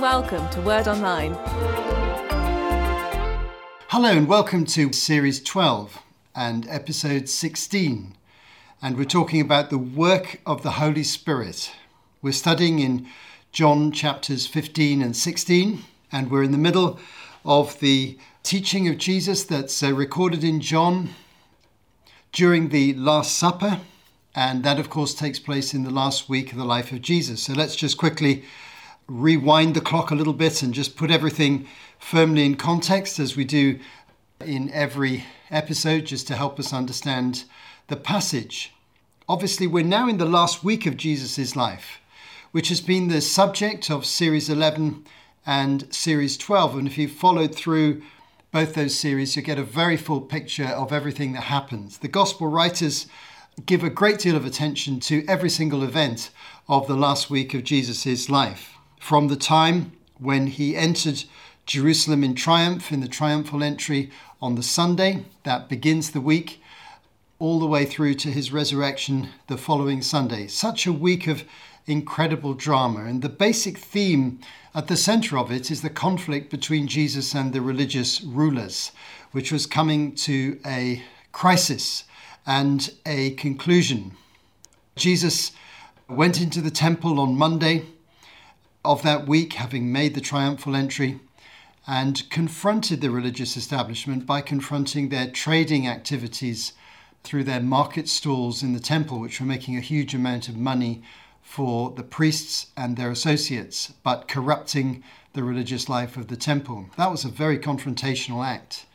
welcome to Word Online. Hello and welcome to Series 12 and Episode 16. And we're talking about the work of the Holy Spirit. We're studying in John chapters 15 and 16, and we're in the middle of the teaching of Jesus that's uh, recorded in John during the Last Supper. And that, of course, takes place in the last week of the life of Jesus. So let's just quickly rewind the clock a little bit and just put everything firmly in context as we do in every episode, just to help us understand the passage. Obviously, we're now in the last week of Jesus' life, which has been the subject of Series 11 and Series 12. And if you followed through both those series, you get a very full picture of everything that happens. The Gospel writers give a great deal of attention to every single event of the last week of Jesus' life from the time when he entered Jerusalem in triumph in the triumphal entry on the Sunday that begins the week, all the way through to his resurrection the following Sunday. Such a week of incredible drama. And the basic theme at the center of it is the conflict between Jesus and the religious rulers, which was coming to a crisis and a conclusion. Jesus went into the temple on Monday of that week, having made the triumphal entry, and confronted the religious establishment by confronting their trading activities through their market stalls in the temple, which were making a huge amount of money for the priests and their associates, but corrupting the religious life of the temple. That was a very confrontational act.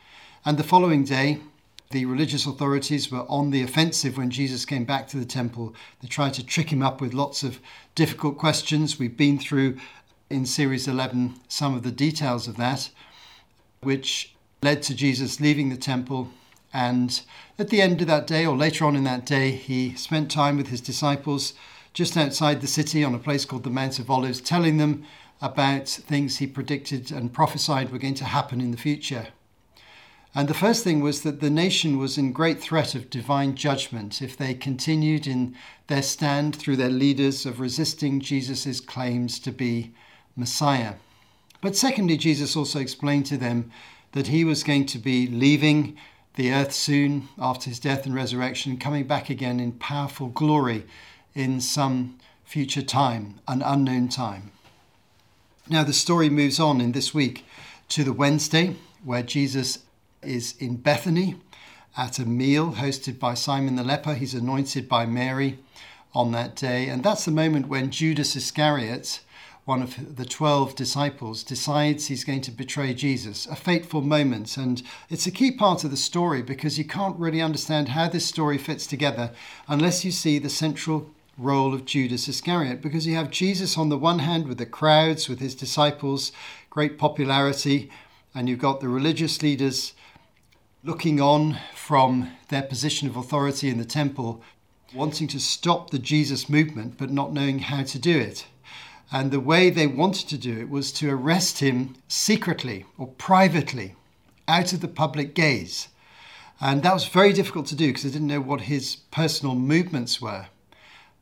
And the following day, the religious authorities were on the offensive when Jesus came back to the temple. They tried to trick him up with lots of difficult questions. We've been through in Series 11 some of the details of that, which led to Jesus leaving the temple. And at the end of that day, or later on in that day, he spent time with his disciples just outside the city on a place called the Mount of Olives, telling them about things he predicted and prophesied were going to happen in the future. And the first thing was that the nation was in great threat of divine judgment if they continued in their stand through their leaders of resisting Jesus' claims to be Messiah. But secondly, Jesus also explained to them that he was going to be leaving the earth soon after his death and resurrection, coming back again in powerful glory in some future time, an unknown time. Now, the story moves on in this week to the Wednesday, where Jesus is in Bethany at a meal hosted by Simon the leper. He's anointed by Mary on that day. And that's the moment when Judas Iscariot, one of the 12 disciples, decides he's going to betray Jesus. A fateful moment. And it's a key part of the story because you can't really understand how this story fits together unless you see the central role of Judas Iscariot because you have Jesus on the one hand with the crowds, with his disciples, great popularity, and you've got the religious leaders looking on from their position of authority in the temple, wanting to stop the Jesus movement, but not knowing how to do it. And the way they wanted to do it was to arrest him secretly or privately out of the public gaze. And that was very difficult to do because they didn't know what his personal movements were.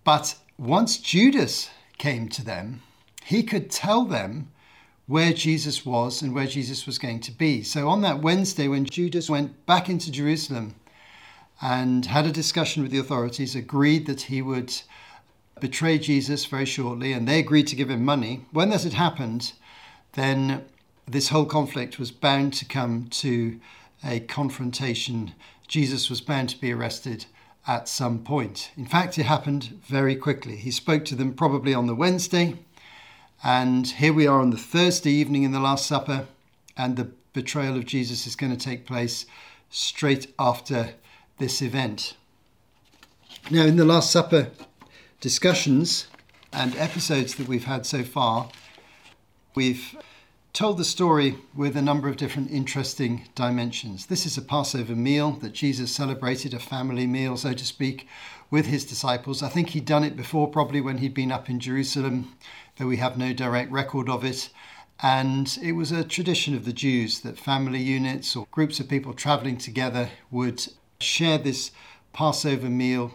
But once Judas came to them, he could tell them where Jesus was and where Jesus was going to be. So on that Wednesday, when Judas went back into Jerusalem and had a discussion with the authorities, agreed that he would betray Jesus very shortly, and they agreed to give him money. When that had happened, then this whole conflict was bound to come to a confrontation. Jesus was bound to be arrested at some point. In fact, it happened very quickly. He spoke to them probably on the Wednesday and here we are on the Thursday evening in the Last Supper, and the betrayal of Jesus is going to take place straight after this event. Now, in the Last Supper discussions and episodes that we've had so far, we've told the story with a number of different interesting dimensions. This is a Passover meal that Jesus celebrated, a family meal, so to speak, with his disciples. I think he'd done it before, probably when he'd been up in Jerusalem though we have no direct record of it. And it was a tradition of the Jews that family units or groups of people traveling together would share this Passover meal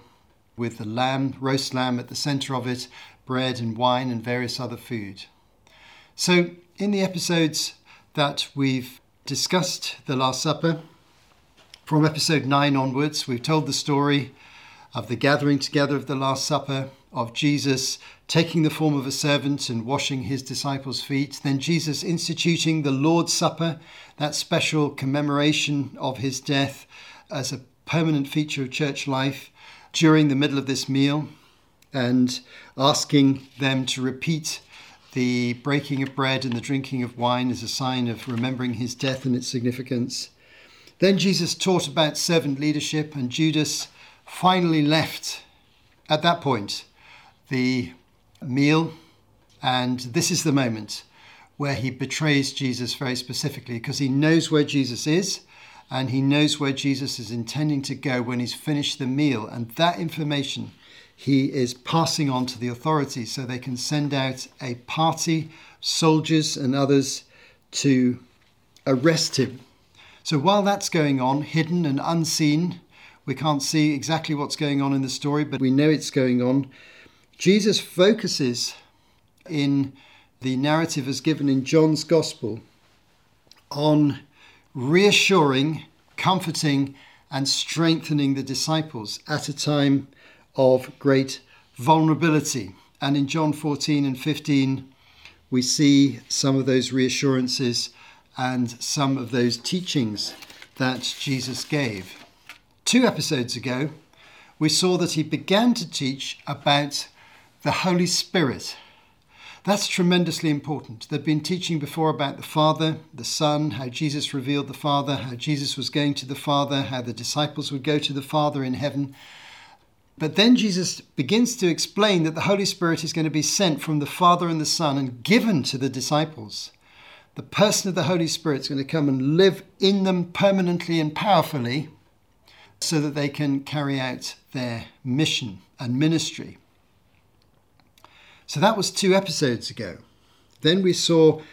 with the lamb, roast lamb at the center of it, bread and wine and various other food. So, in the episodes that we've discussed the Last Supper, from episode 9 onwards, we've told the story of the gathering together of the Last Supper, of Jesus taking the form of a servant and washing his disciples' feet, then Jesus instituting the Lord's Supper, that special commemoration of his death as a permanent feature of church life during the middle of this meal, and asking them to repeat the breaking of bread and the drinking of wine as a sign of remembering his death and its significance. Then Jesus taught about servant leadership, and Judas finally left at that point the meal. And this is the moment where he betrays Jesus very specifically because he knows where Jesus is and he knows where Jesus is intending to go when he's finished the meal. And that information he is passing on to the authorities so they can send out a party, soldiers and others to arrest him. So while that's going on, hidden and unseen, we can't see exactly what's going on in the story, but we know it's going on. Jesus focuses in the narrative as given in John's Gospel on reassuring, comforting, and strengthening the disciples at a time of great vulnerability. And in John 14 and 15, we see some of those reassurances and some of those teachings that Jesus gave. Two episodes ago, we saw that he began to teach about the Holy Spirit. That's tremendously important. They've been teaching before about the Father, the Son, how Jesus revealed the Father, how Jesus was going to the Father, how the disciples would go to the Father in heaven. But then Jesus begins to explain that the Holy Spirit is going to be sent from the Father and the Son and given to the disciples. The person of the Holy Spirit is going to come and live in them permanently and powerfully so that they can carry out their mission and ministry. So that was two episodes ago. Then we saw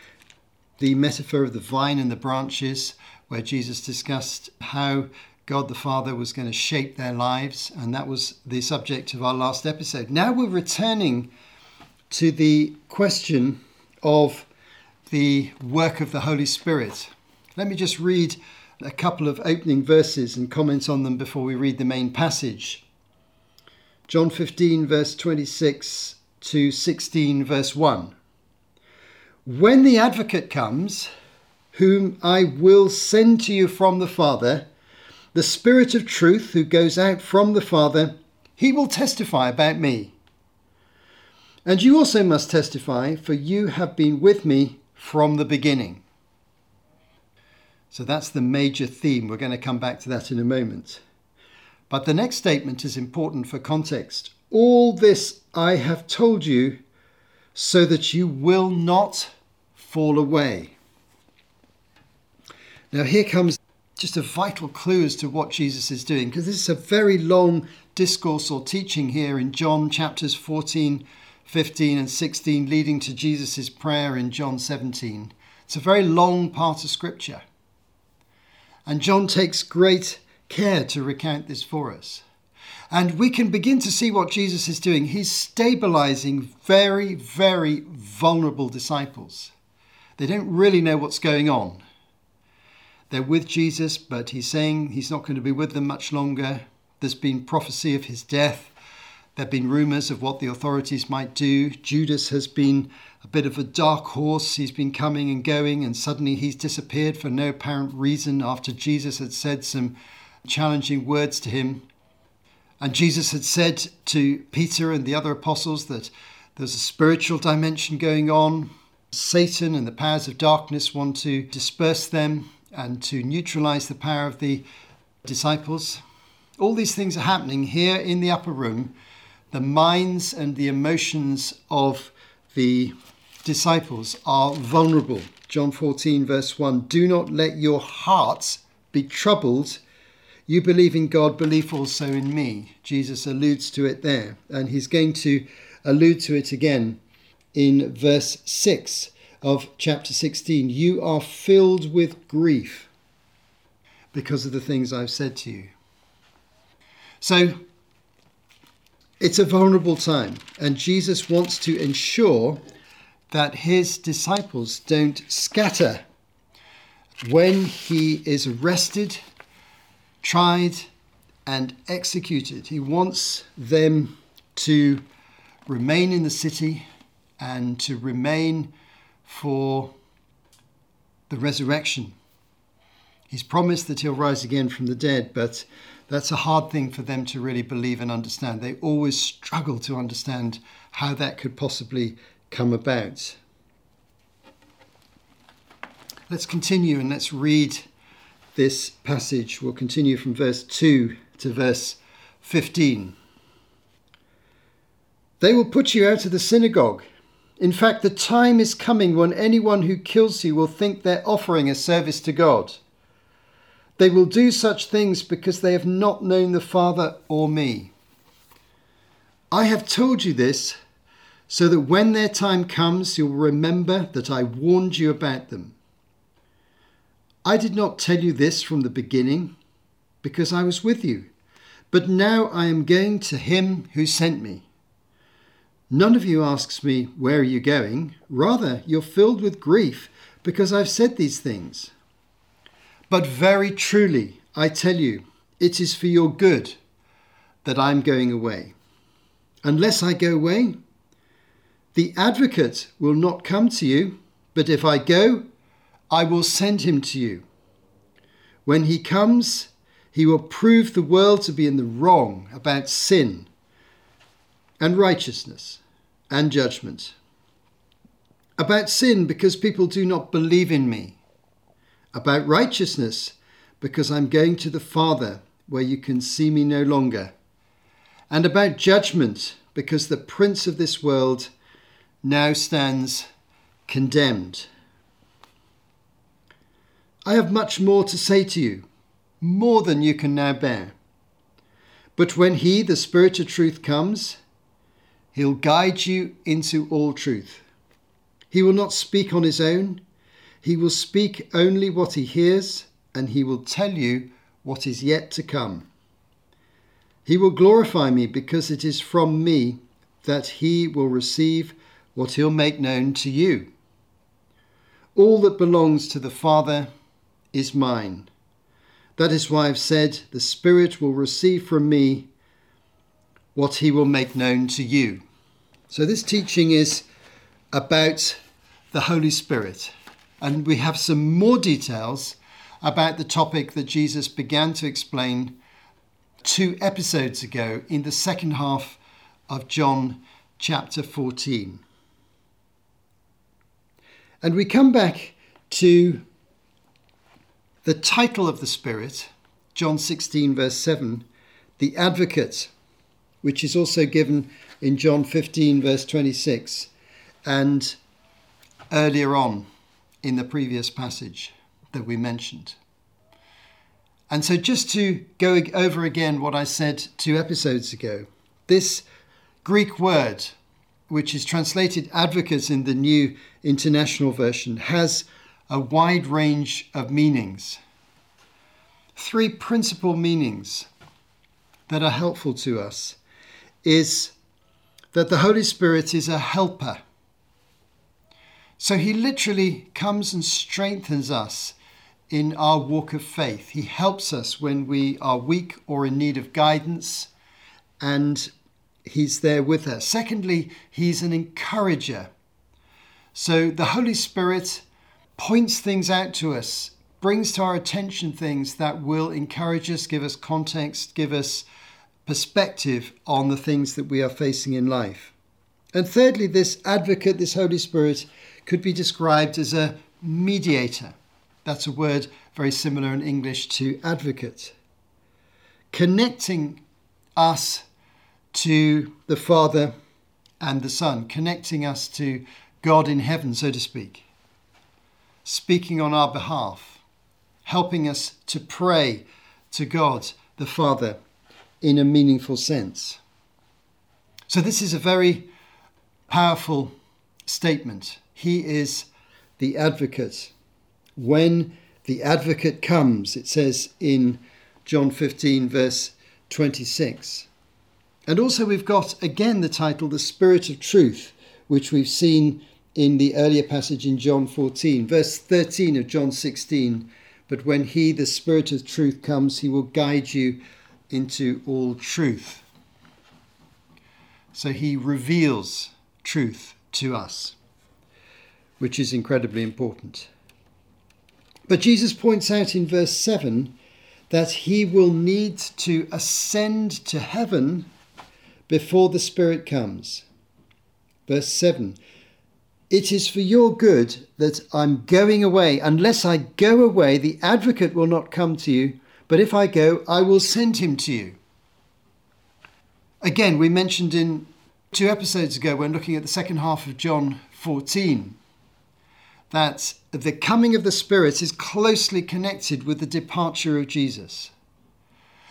the metaphor of the vine and the branches, where Jesus discussed how God the Father was going to shape their lives, and that was the subject of our last episode. Now we're returning to the question of the work of the Holy Spirit. Let me just read a couple of opening verses and comment on them before we read the main passage. John 15, verse 26 to 16, verse 1. When the advocate comes, whom I will send to you from the Father, the Spirit of truth who goes out from the Father, he will testify about me. And you also must testify, for you have been with me from the beginning. So that's the major theme. We're going to come back to that in a moment. But the next statement is important for context. All this I have told you so that you will not fall away. Now, here comes just a vital clue as to what Jesus is doing, because this is a very long discourse or teaching here in John chapters 14, 15, and 16, leading to Jesus' prayer in John 17. It's a very long part of Scripture. And John takes great care to recount this for us. And we can begin to see what Jesus is doing. He's stabilizing very, very vulnerable disciples. They don't really know what's going on. They're with Jesus, but he's saying he's not going to be with them much longer. There's been prophecy of his death. There have been rumors of what the authorities might do. Judas has been a bit of a dark horse. He's been coming and going, and suddenly he's disappeared for no apparent reason after Jesus had said some challenging words to him. And Jesus had said to Peter and the other apostles that there's a spiritual dimension going on. Satan and the powers of darkness want to disperse them and to neutralize the power of the disciples. All these things are happening here in the upper room. The minds and the emotions of the disciples are vulnerable. John 14, verse 1 Do not let your hearts be troubled. You believe in God, believe also in me. Jesus alludes to it there, and he's going to allude to it again in verse 6 of chapter 16. You are filled with grief because of the things I've said to you. So it's a vulnerable time, and Jesus wants to ensure that his disciples don't scatter when he is arrested, tried, and executed. He wants them to remain in the city and to remain for the resurrection. He's promised that he'll rise again from the dead, but that's a hard thing for them to really believe and understand. They always struggle to understand how that could possibly come about. Let's continue and let's read this passage. We'll continue from verse 2 to verse 15. They will put you out of the synagogue. In fact, the time is coming when anyone who kills you will think they're offering a service to God. They will do such things because they have not known the Father or me. I have told you this so that when their time comes, you'll remember that I warned you about them. I did not tell you this from the beginning because I was with you, but now I am going to him who sent me. None of you asks me, Where are you going? Rather, you're filled with grief because I've said these things. But very truly, I tell you, it is for your good that I'm going away. Unless I go away, the advocate will not come to you, but if I go, I will send him to you. When he comes, he will prove the world to be in the wrong about sin and righteousness and judgment. About sin, because people do not believe in me. About righteousness, because I'm going to the Father where you can see me no longer. And about judgment, because the prince of this world now stands condemned. I have much more to say to you, more than you can now bear. But when He, the Spirit of truth, comes, He'll guide you into all truth. He will not speak on his own. He will speak only what he hears, and he will tell you what is yet to come. He will glorify me because it is from me that he will receive what he'll make known to you. All that belongs to the Father is mine. That is why I've said, The Spirit will receive from me what he will make known to you. So, this teaching is about the Holy Spirit, and we have some more details about the topic that Jesus began to explain two episodes ago in the second half of John chapter 14. And we come back to the title of the Spirit, John 16, verse 7, the Advocate, which is also given in John 15, verse 26, and earlier on in the previous passage that we mentioned. And so, just to go over again what I said two episodes ago, this Greek word, which is translated advocate in the New International Version, has a wide range of meanings. Three principal meanings that are helpful to us is that the Holy Spirit is a helper. So he literally comes and strengthens us in our walk of faith. He helps us when we are weak or in need of guidance, and he's there with us. Secondly, he's an encourager. So the Holy Spirit points things out to us, brings to our attention things that will encourage us, give us context, give us perspective on the things that we are facing in life. And thirdly, this advocate, this Holy Spirit, could be described as a mediator. That's a word very similar in English to advocate. Connecting us to the Father and the Son, connecting us to God in heaven, so to speak, speaking on our behalf, helping us to pray to God the Father in a meaningful sense. So, this is a very powerful statement. He is the advocate. When the advocate comes, it says in John 15, verse 26. And also, we've got again the title, The Spirit of Truth, which we've seen in the earlier passage in John 14, verse 13 of John 16. But when He, the Spirit of truth, comes, He will guide you into all truth. So He reveals truth to us, which is incredibly important. But Jesus points out in verse 7 that He will need to ascend to heaven before the Spirit comes. Verse 7 It is for your good that I'm going away. Unless I go away, the advocate will not come to you, but if I go, I will send him to you. Again, we mentioned in two episodes ago when looking at the second half of John 14 that the coming of the Spirit is closely connected with the departure of Jesus.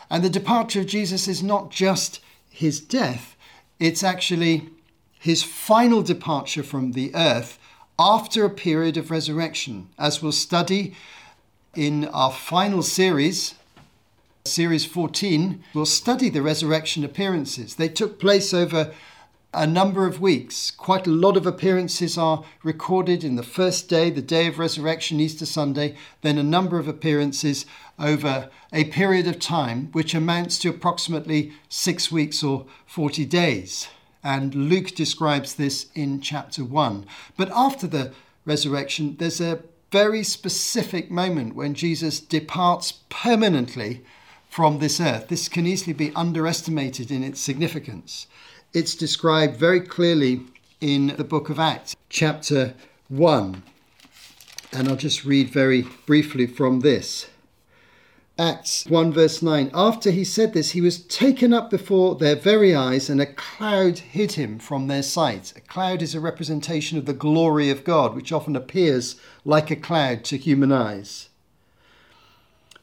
And the departure of Jesus is not just his death, it's actually his final departure from the earth after a period of resurrection, as we'll study in our final series, series 14, we'll study the resurrection appearances. They took place over a number of weeks. Quite a lot of appearances are recorded in the first day, the day of resurrection, Easter Sunday, then a number of appearances over a period of time, which amounts to approximately six weeks or 40 days. And Luke describes this in chapter 1. But after the resurrection, there's a very specific moment when Jesus departs permanently from this earth. This can easily be underestimated in its significance. It's described very clearly in the book of Acts, chapter 1. And I'll just read very briefly from this. Acts 1, verse 9. After he said this, he was taken up before their very eyes, and a cloud hid him from their sight. A cloud is a representation of the glory of God, which often appears like a cloud to human eyes.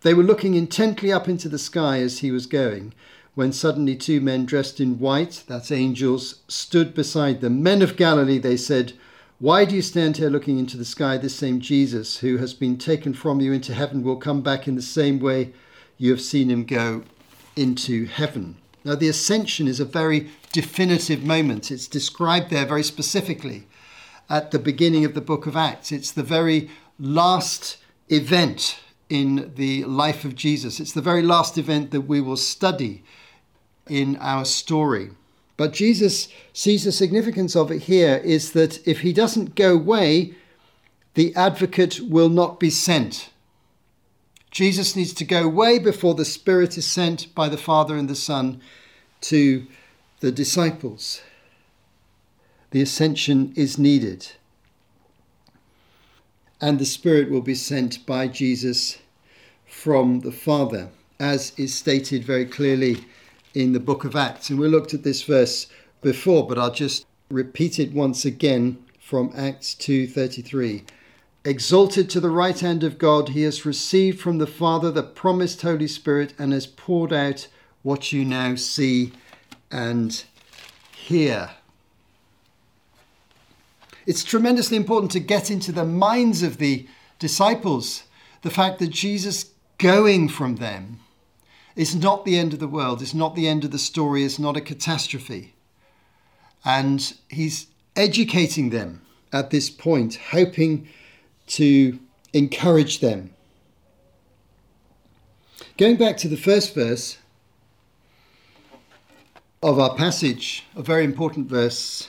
They were looking intently up into the sky as he was going when suddenly two men dressed in white, that's angels, stood beside them. Men of Galilee, they said, why do you stand here looking into the sky? This same Jesus, who has been taken from you into heaven, will come back in the same way you have seen him go into heaven. Now, the ascension is a very definitive moment. It's described there very specifically at the beginning of the book of Acts. It's the very last event in the life of Jesus. It's the very last event that we will study in our story. But Jesus sees the significance of it here is that if he doesn't go away, the advocate will not be sent. Jesus needs to go away before the Spirit is sent by the Father and the Son to the disciples. The ascension is needed. And the Spirit will be sent by Jesus from the Father, as is stated very clearly in the book of Acts. And we looked at this verse before, but I'll just repeat it once again from Acts 2:33. Exalted to the right hand of God, he has received from the Father the promised Holy Spirit and has poured out what you now see and hear. It's tremendously important to get into the minds of the disciples the fact that Jesus going from them it's not the end of the world. It's not the end of the story. It's not a catastrophe. And he's educating them at this point, hoping to encourage them. Going back to the first verse of our passage, a very important verse,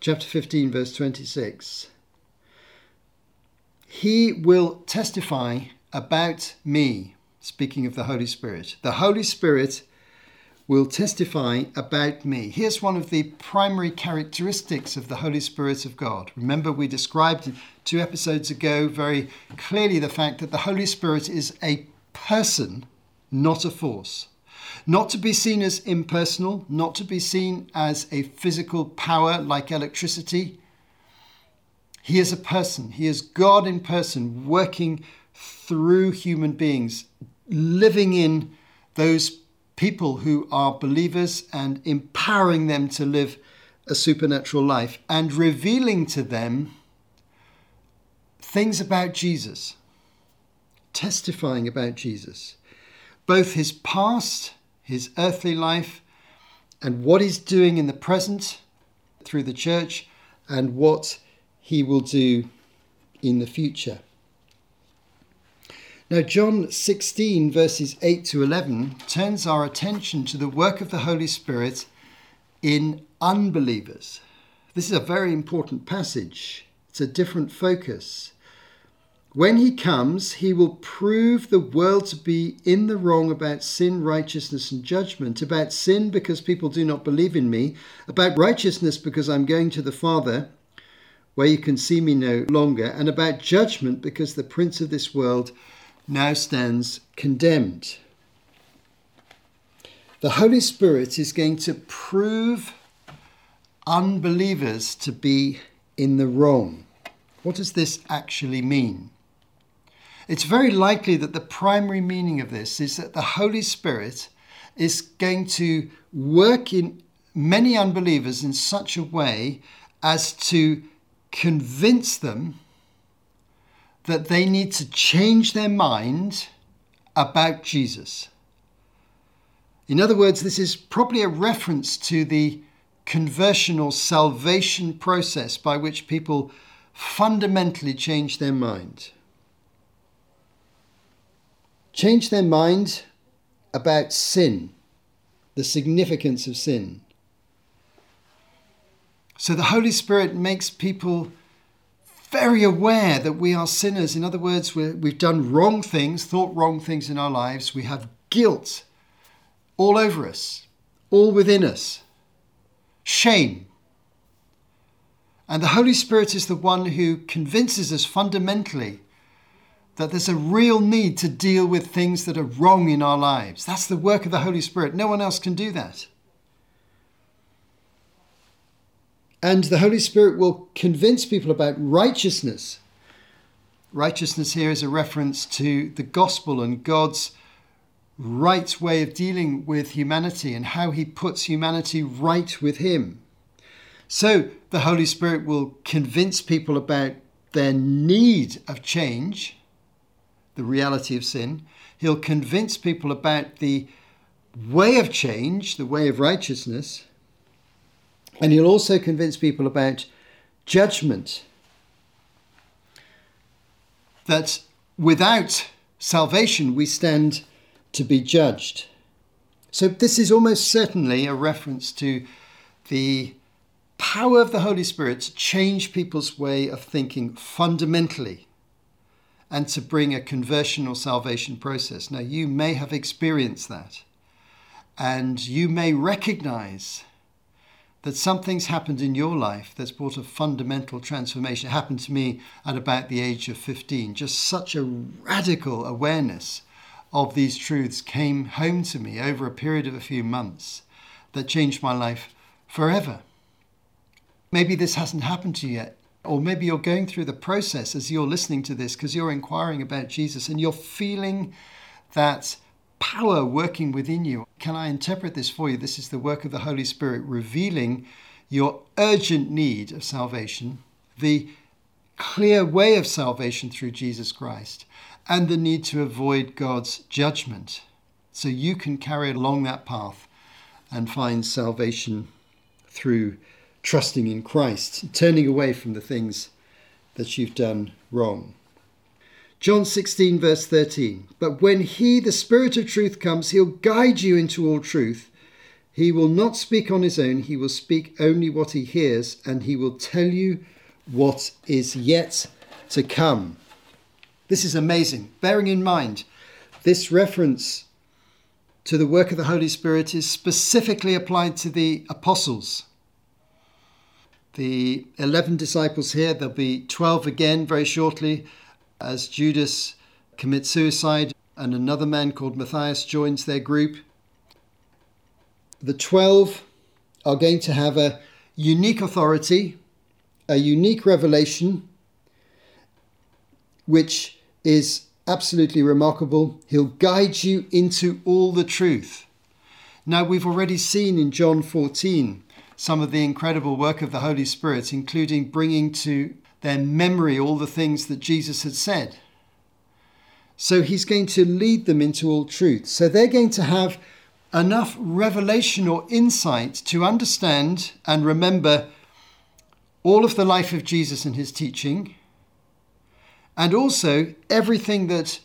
chapter 15, verse 26. He will testify about me speaking of the Holy Spirit. The Holy Spirit will testify about me. Here's one of the primary characteristics of the Holy Spirit of God. Remember, we described two episodes ago very clearly the fact that the Holy Spirit is a person, not a force. Not to be seen as impersonal, not to be seen as a physical power like electricity. He is a person. He is God in person, working through human beings, living in those people who are believers and empowering them to live a supernatural life and revealing to them things about Jesus, testifying about Jesus, both his past, his earthly life, and what he's doing in the present through the church, and what he will do in the future. Now, John 16, verses 8 to 11, turns our attention to the work of the Holy Spirit in unbelievers. This is a very important passage, it's a different focus. When he comes, he will prove the world to be in the wrong about sin, righteousness, and judgment. About sin, because people do not believe in me. About righteousness, because I'm going to the Father, where you can see me no longer. And about judgment, because the prince of this world now stands condemned. The Holy Spirit is going to prove unbelievers to be in the wrong. What does this actually mean? It's very likely that the primary meaning of this is that the Holy Spirit is going to work in many unbelievers in such a way as to convince them that they need to change their mind about Jesus. In other words, this is probably a reference to the conversional salvation process by which people fundamentally change their mind change their mind about sin, the significance of sin. So the Holy Spirit makes people very aware that we are sinners. In other words, we have done wrong things, thought wrong things in our lives. We have guilt all over us, all within us, shame. And the Holy Spirit is the one who convinces us fundamentally that there's a real need to deal with things that are wrong in our lives. That's the work of the Holy Spirit. No one else can do that. And the Holy Spirit will convince people about righteousness. Righteousness here is a reference to the gospel and God's right way of dealing with humanity and how he puts humanity right with him. So the Holy Spirit will convince people about their need of change the reality of sin. He'll convince people about the way of change, the way of righteousness. And he'll also convince people about judgment. That without salvation, we stand to be judged. So, this is almost certainly a reference to the power of the Holy Spirit to change people's way of thinking fundamentally and to bring a conversion or salvation process. Now, you may have experienced that, and you may recognize that something's happened in your life that's brought a fundamental transformation. It happened to me at about the age of 15. Just such a radical awareness of these truths came home to me over a period of a few months that changed my life forever. Maybe this hasn't happened to you yet. Or maybe you're going through the process as you're listening to this because you're inquiring about Jesus and you're feeling that power working within you. Can I interpret this for you? This is the work of the Holy Spirit revealing your urgent need of salvation, the clear way of salvation through Jesus Christ, and the need to avoid God's judgment. So you can carry along that path and find salvation through trusting in Christ, turning away from the things that you've done wrong. John 16, verse 13. But when He, the Spirit of truth, comes, He'll guide you into all truth. He will not speak on His own, He will speak only what He hears, and He will tell you what is yet to come. This is amazing. Bearing in mind, this reference to the work of the Holy Spirit is specifically applied to the apostles the 11 disciples here. There'll be 12 again very shortly as Judas commits suicide and another man called Matthias joins their group. The 12 are going to have a unique authority, a unique revelation, which is absolutely remarkable. He'll guide you into all the truth. Now, we've already seen in John 14 some of the incredible work of the Holy Spirit, including bringing to their memory all the things that Jesus had said. So he's going to lead them into all truth. So they're going to have enough revelation or insight to understand and remember all of the life of Jesus and his teaching, and also everything that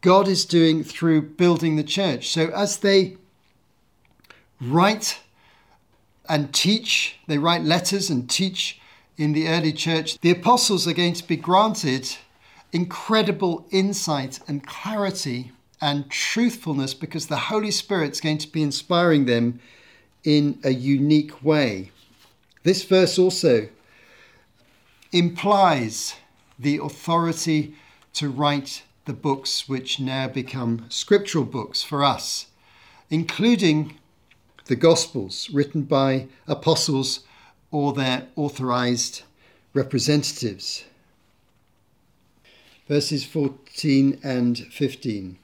God is doing through building the church. So as they write and teach, they write letters and teach in the early church, the apostles are going to be granted incredible insight and clarity and truthfulness because the Holy Spirit's going to be inspiring them in a unique way. This verse also implies the authority to write the books which now become scriptural books for us, including the Gospels written by apostles or their authorized representatives. Verses 14 and 15.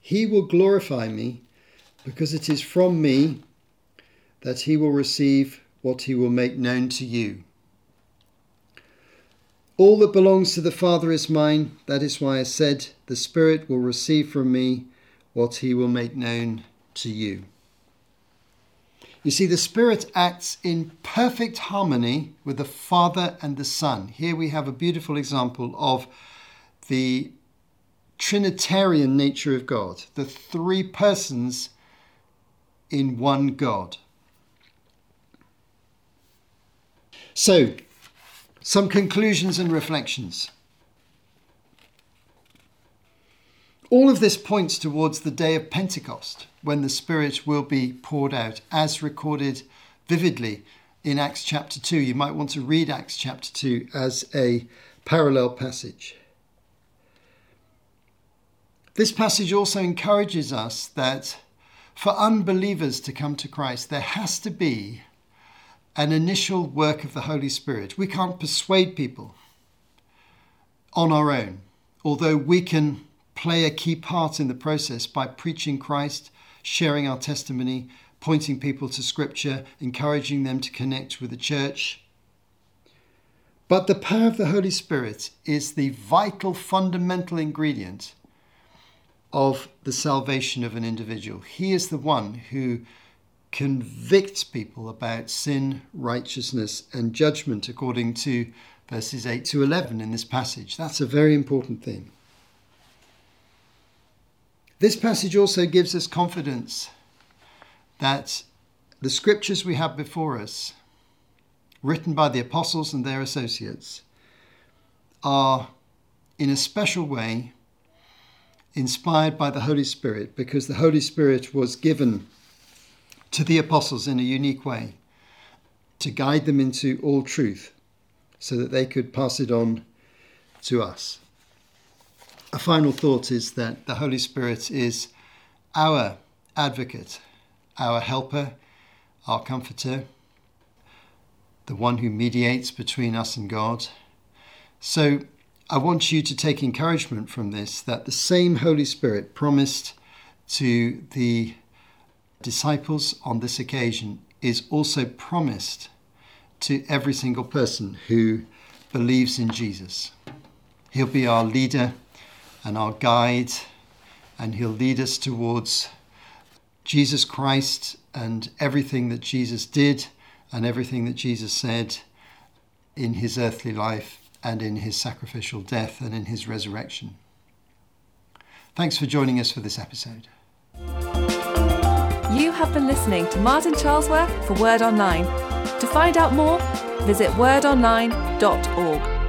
He will glorify me because it is from me that he will receive what he will make known to you. All that belongs to the Father is mine. That is why I said, The Spirit will receive from me what he will make known to you. You see, the Spirit acts in perfect harmony with the Father and the Son. Here we have a beautiful example of the Trinitarian nature of God, the three persons in one God. So, some conclusions and reflections. All of this points towards the day of Pentecost, when the Spirit will be poured out, as recorded vividly in Acts chapter 2. You might want to read Acts chapter 2 as a parallel passage. This passage also encourages us that for unbelievers to come to Christ, there has to be an initial work of the Holy Spirit. We can't persuade people on our own, although we can play a key part in the process by preaching Christ, sharing our testimony, pointing people to Scripture, encouraging them to connect with the church. But the power of the Holy Spirit is the vital, fundamental ingredient of the salvation of an individual. He is the one who convicts people about sin, righteousness, and judgment, according to verses 8 to 11 in this passage. That's a very important thing. This passage also gives us confidence that the scriptures we have before us, written by the apostles and their associates, are in a special way inspired by the Holy Spirit because the Holy Spirit was given to the apostles in a unique way to guide them into all truth so that they could pass it on to us. A final thought is that the Holy Spirit is our advocate, our helper, our comforter, the one who mediates between us and God. So I want you to take encouragement from this that the same Holy Spirit promised to the disciples on this occasion is also promised to every single person who believes in Jesus. He'll be our leader and our guide, and he'll lead us towards Jesus Christ and everything that Jesus did and everything that Jesus said in his earthly life and in his sacrificial death and in his resurrection. Thanks for joining us for this episode. You have been listening to Martin Charlesworth for Word Online. To find out more, visit wordonline.org.